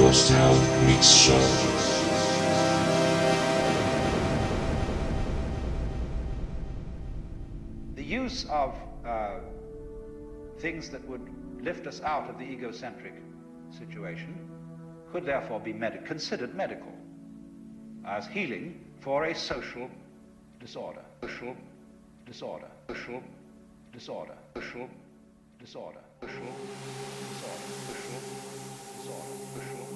Ghost Town Mix Show. The use of uh, things that would lift us out of the egocentric situation could therefore be med- considered medical as healing for a social disorder. Social disorder. Social disorder. Social disorder. Social disorder. Social disorder. Social disorder.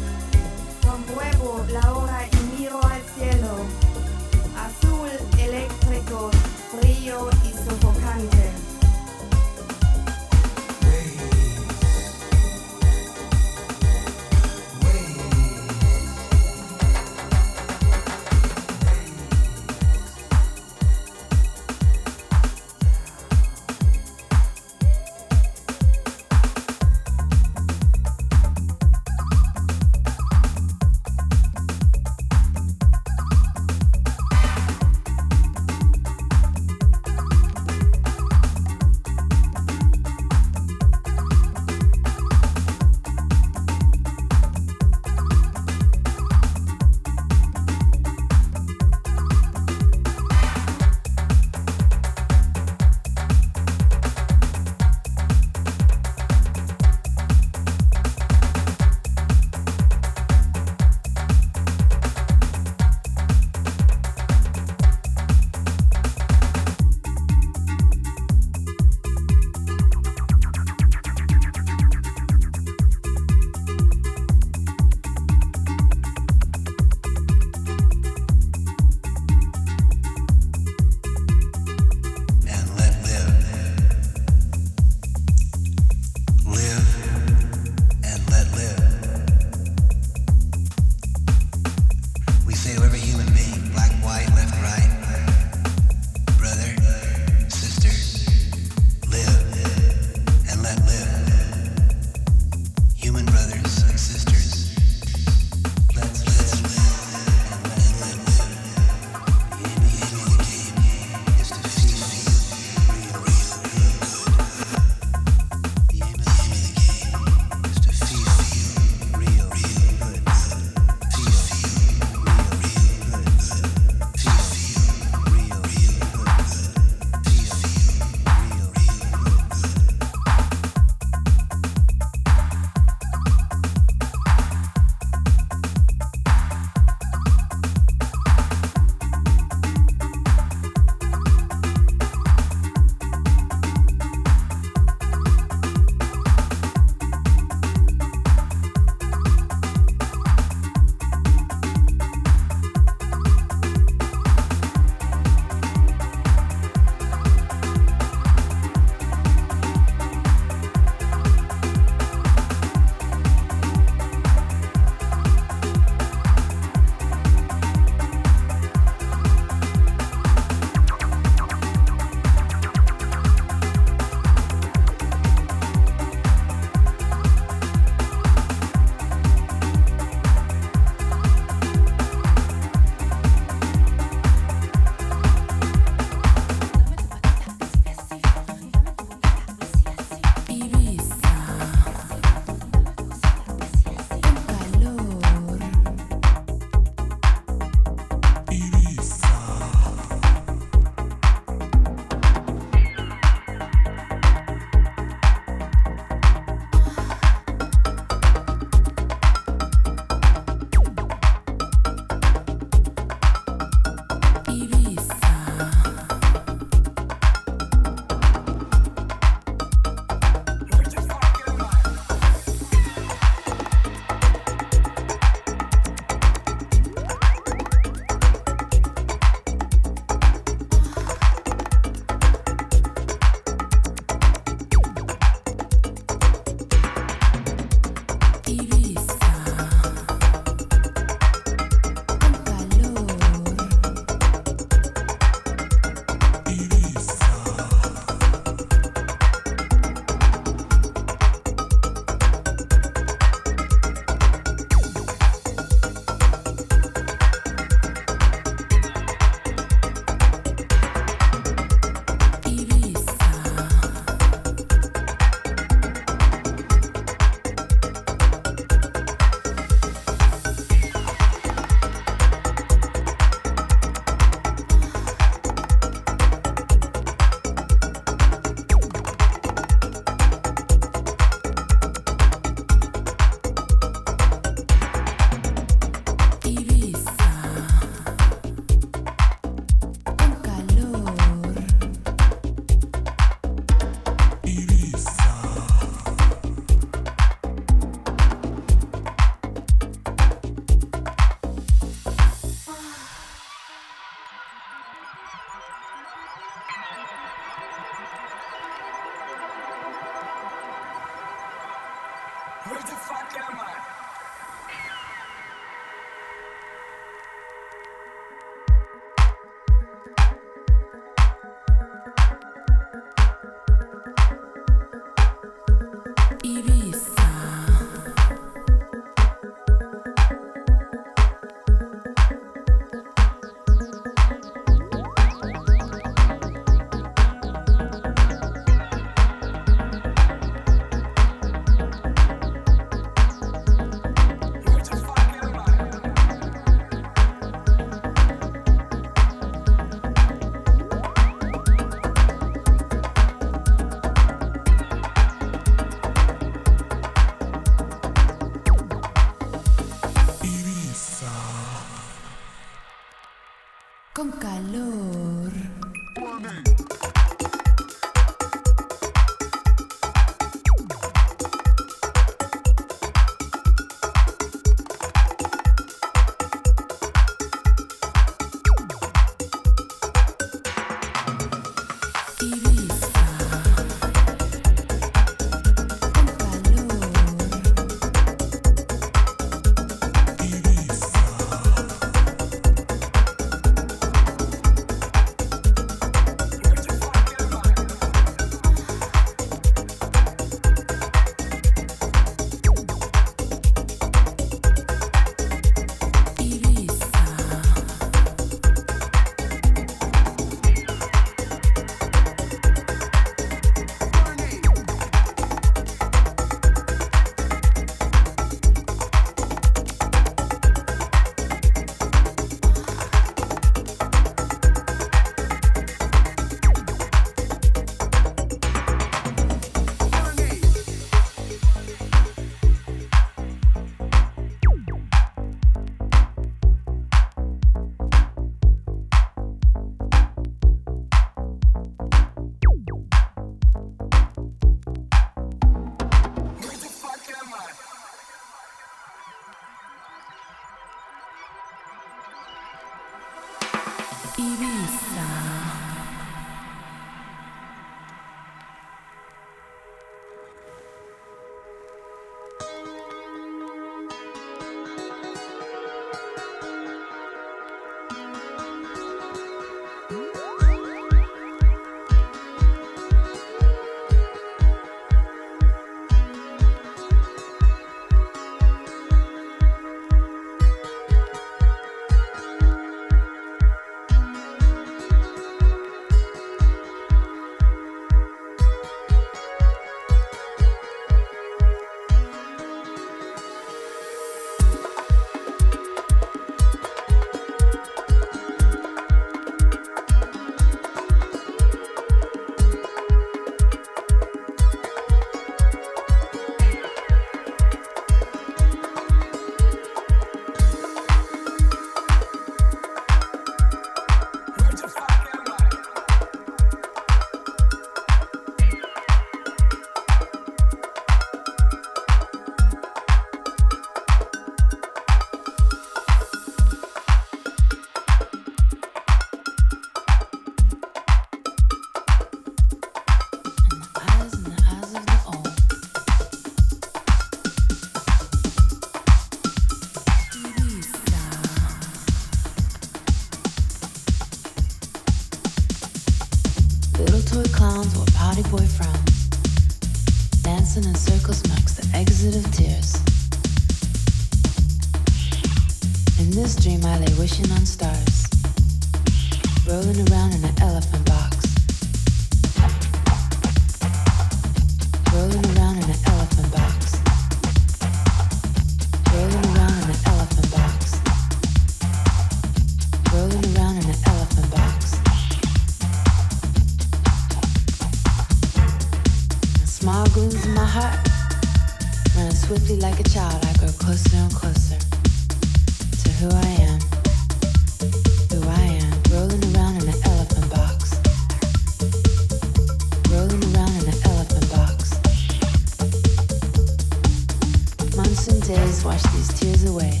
wash these tears away.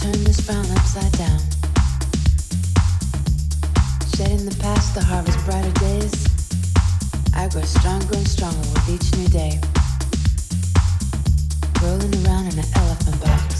Turn this frown upside down. Shed in the past the harvest brighter days. I grow stronger and stronger with each new day. Rolling around in an elephant box.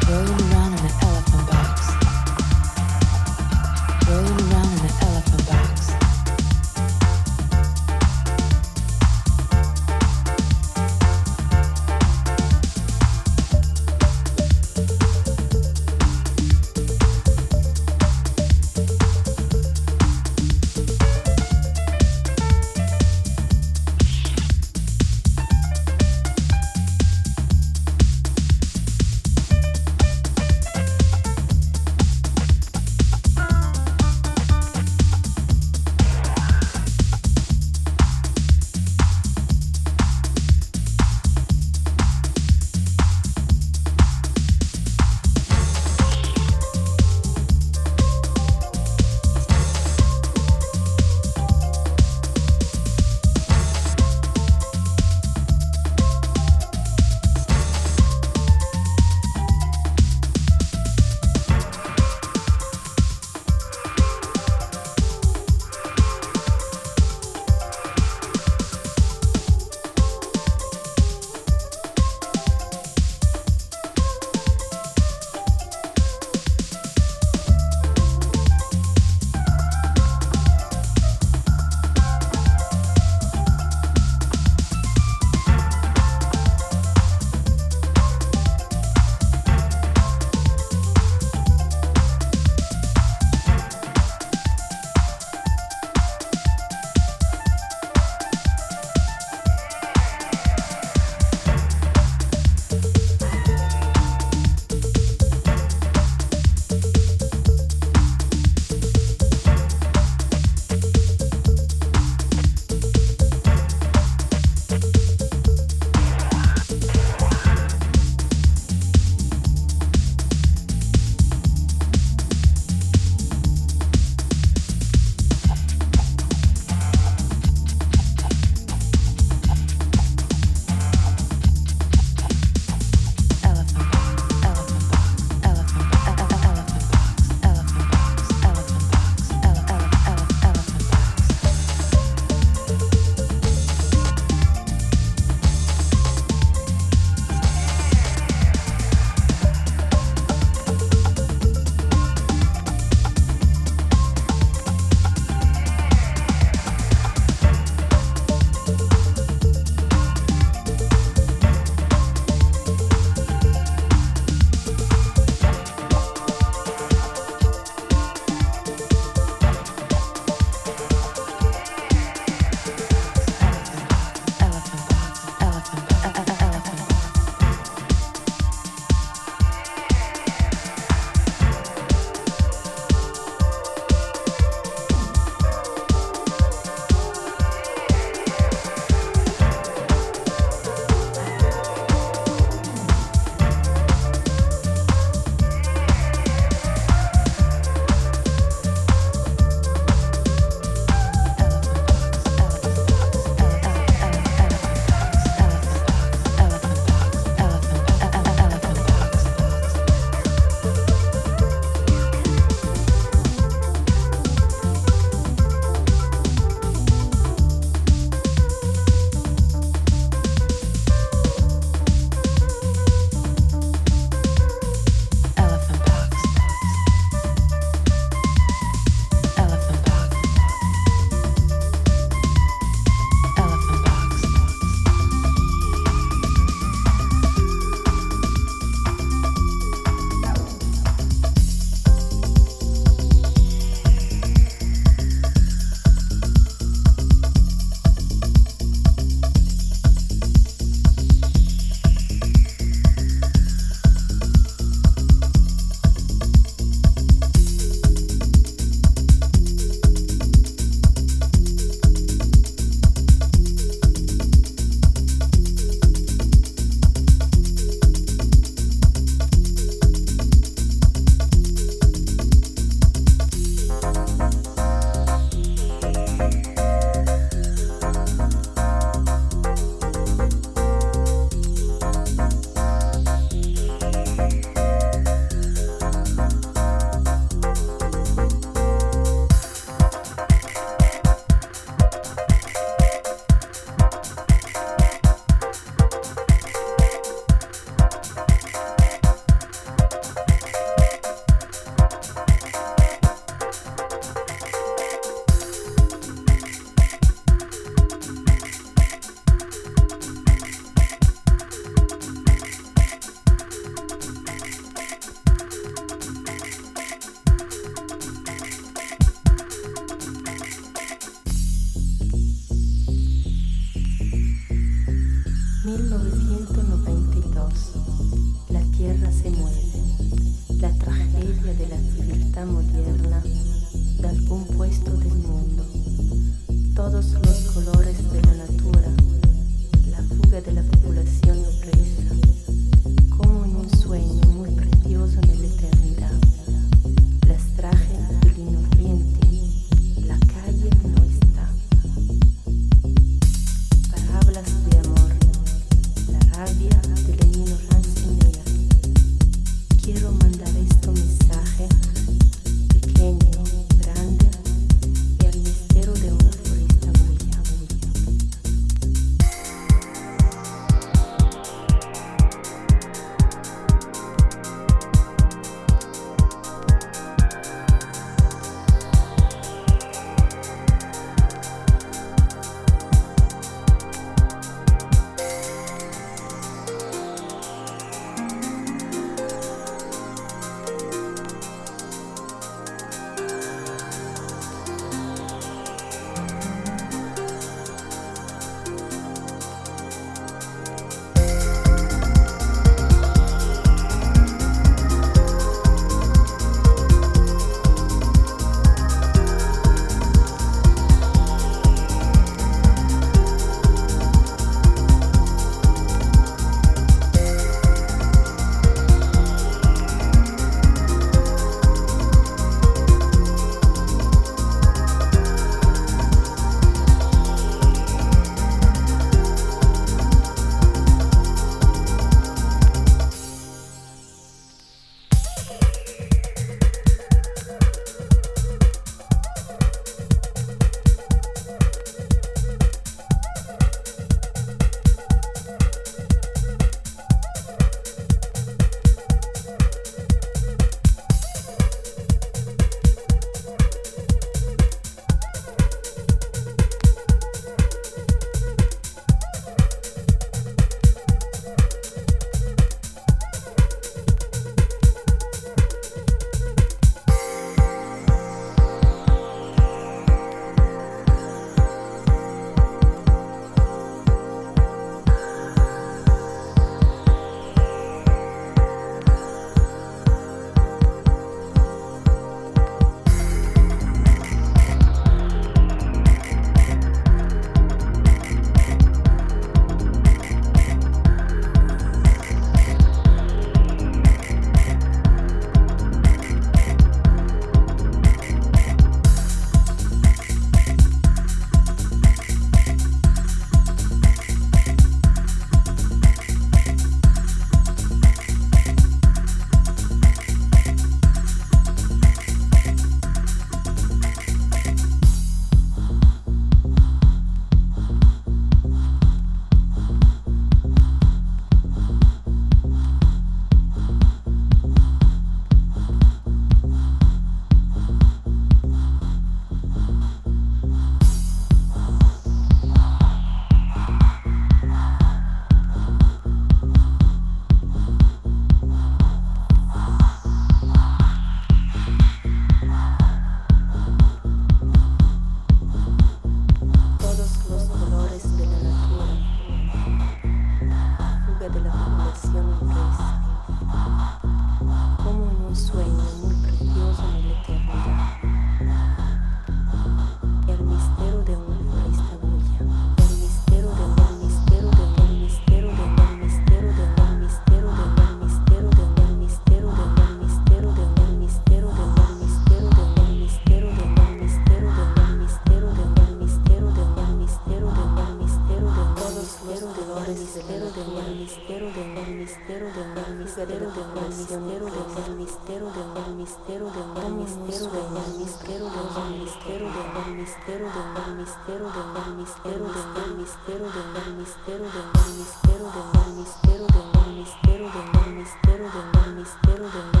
misterio de el misterio de el misterio de el misterio de el misterio de el misterio de el misterio de el misterio de el misterio de el misterio de el misterio de el misterio de el misterio de el misterio de el misterio de el misterio de el misterio de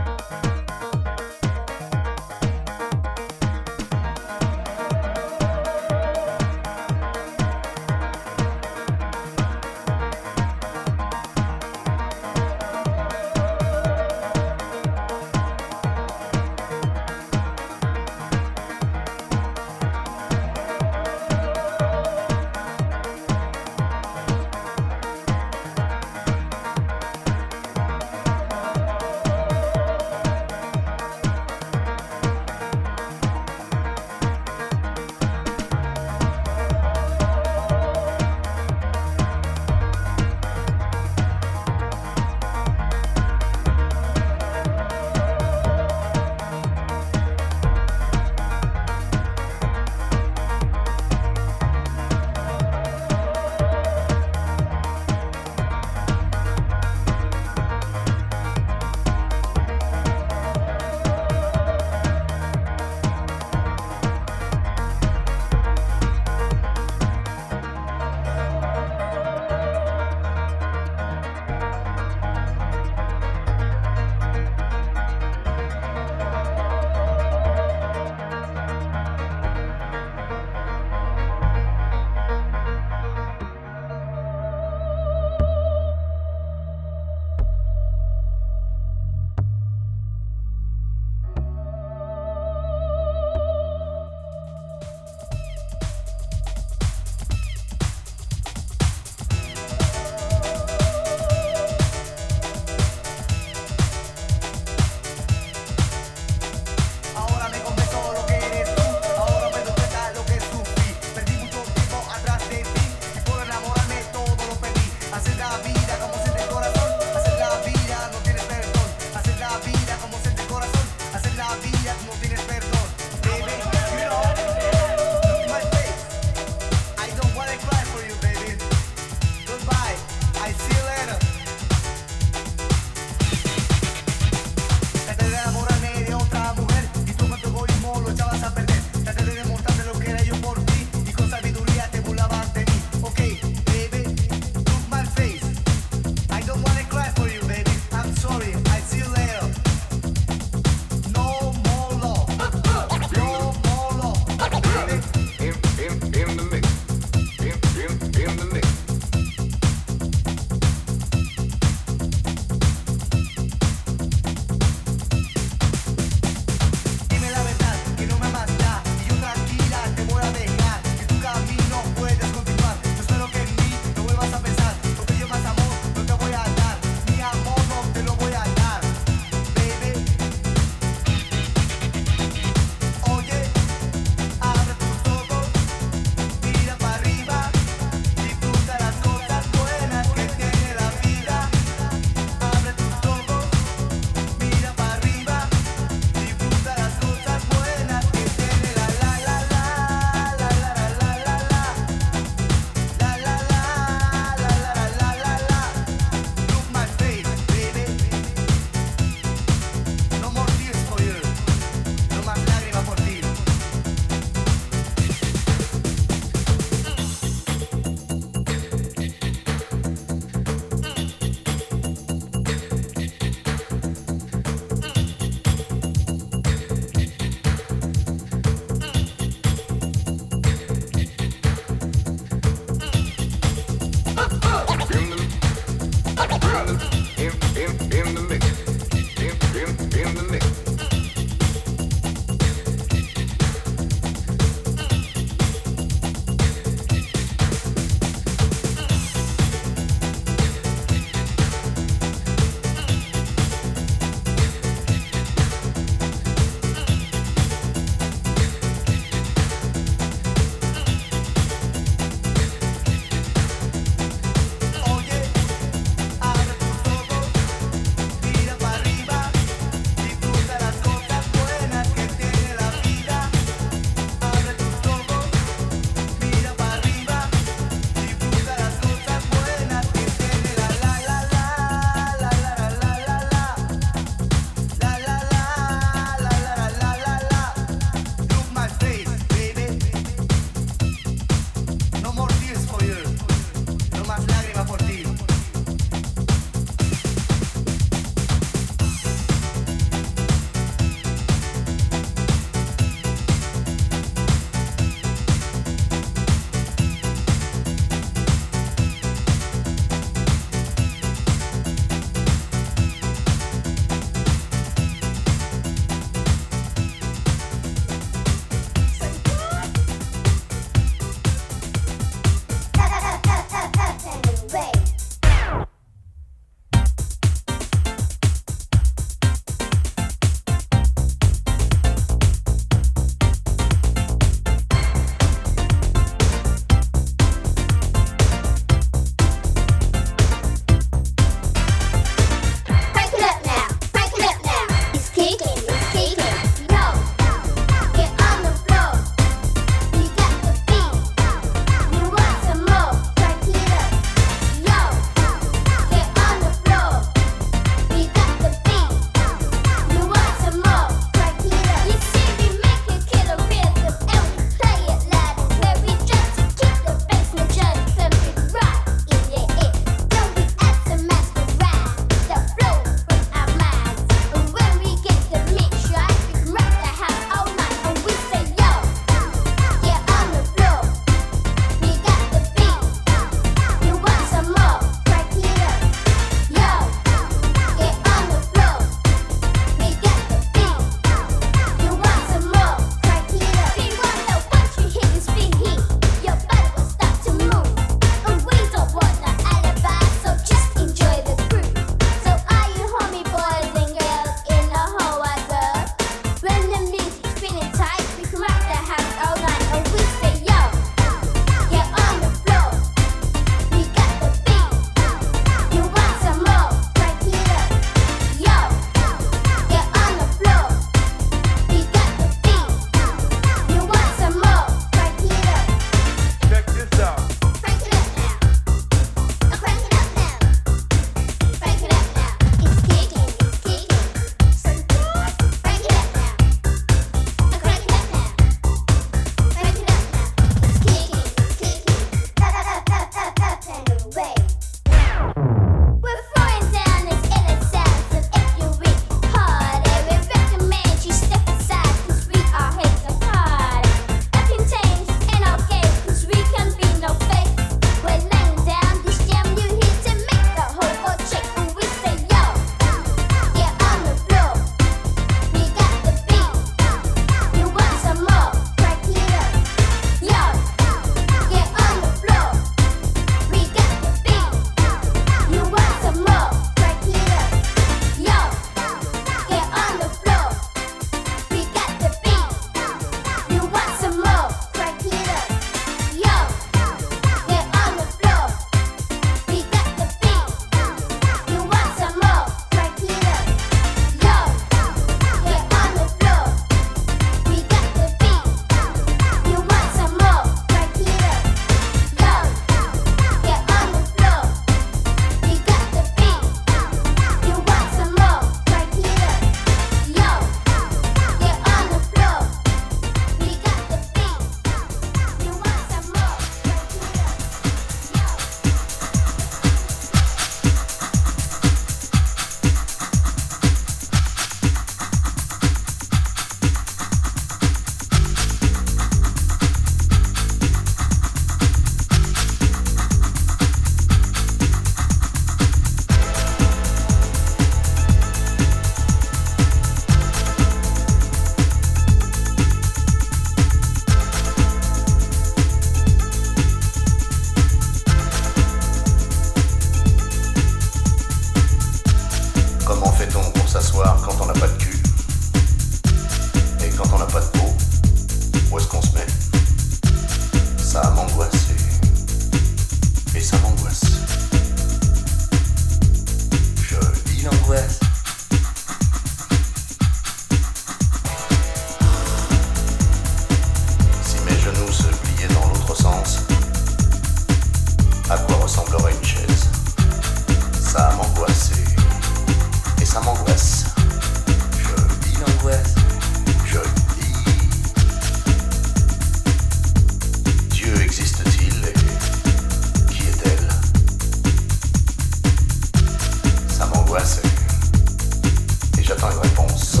j'attends une réponse.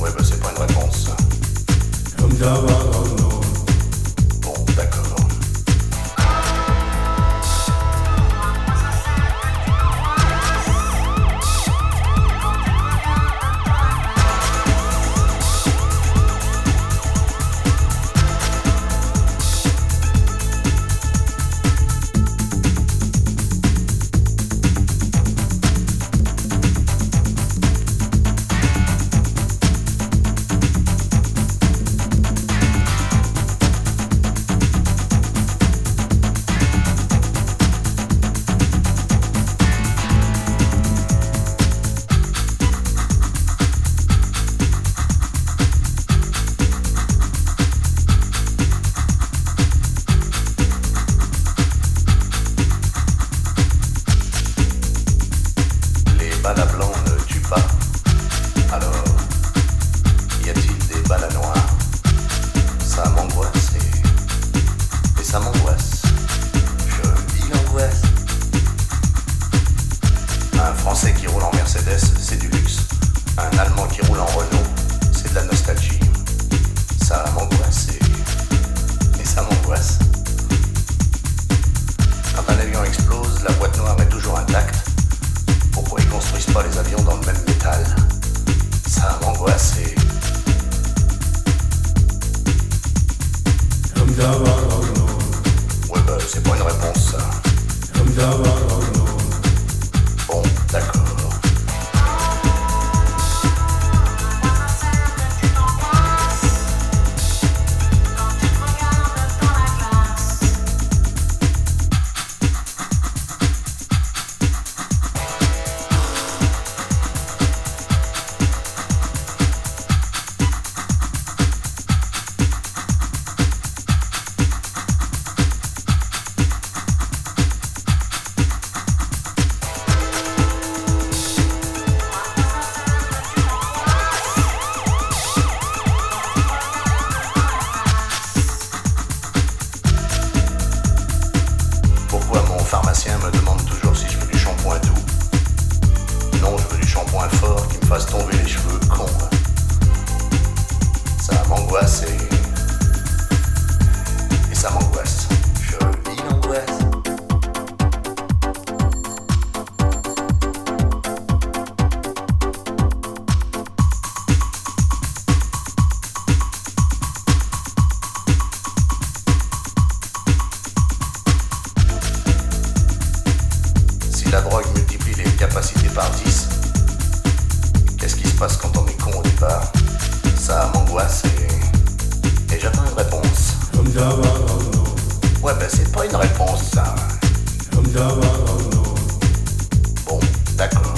Ouais, bah c'est pas une réponse. la drogue multiplie les capacités par 10. Qu'est-ce qui se passe quand on est con au départ? Ça m'angoisse et. Et j'attends une réponse. Ouais, ben c'est pas une réponse, ça. Bon, d'accord.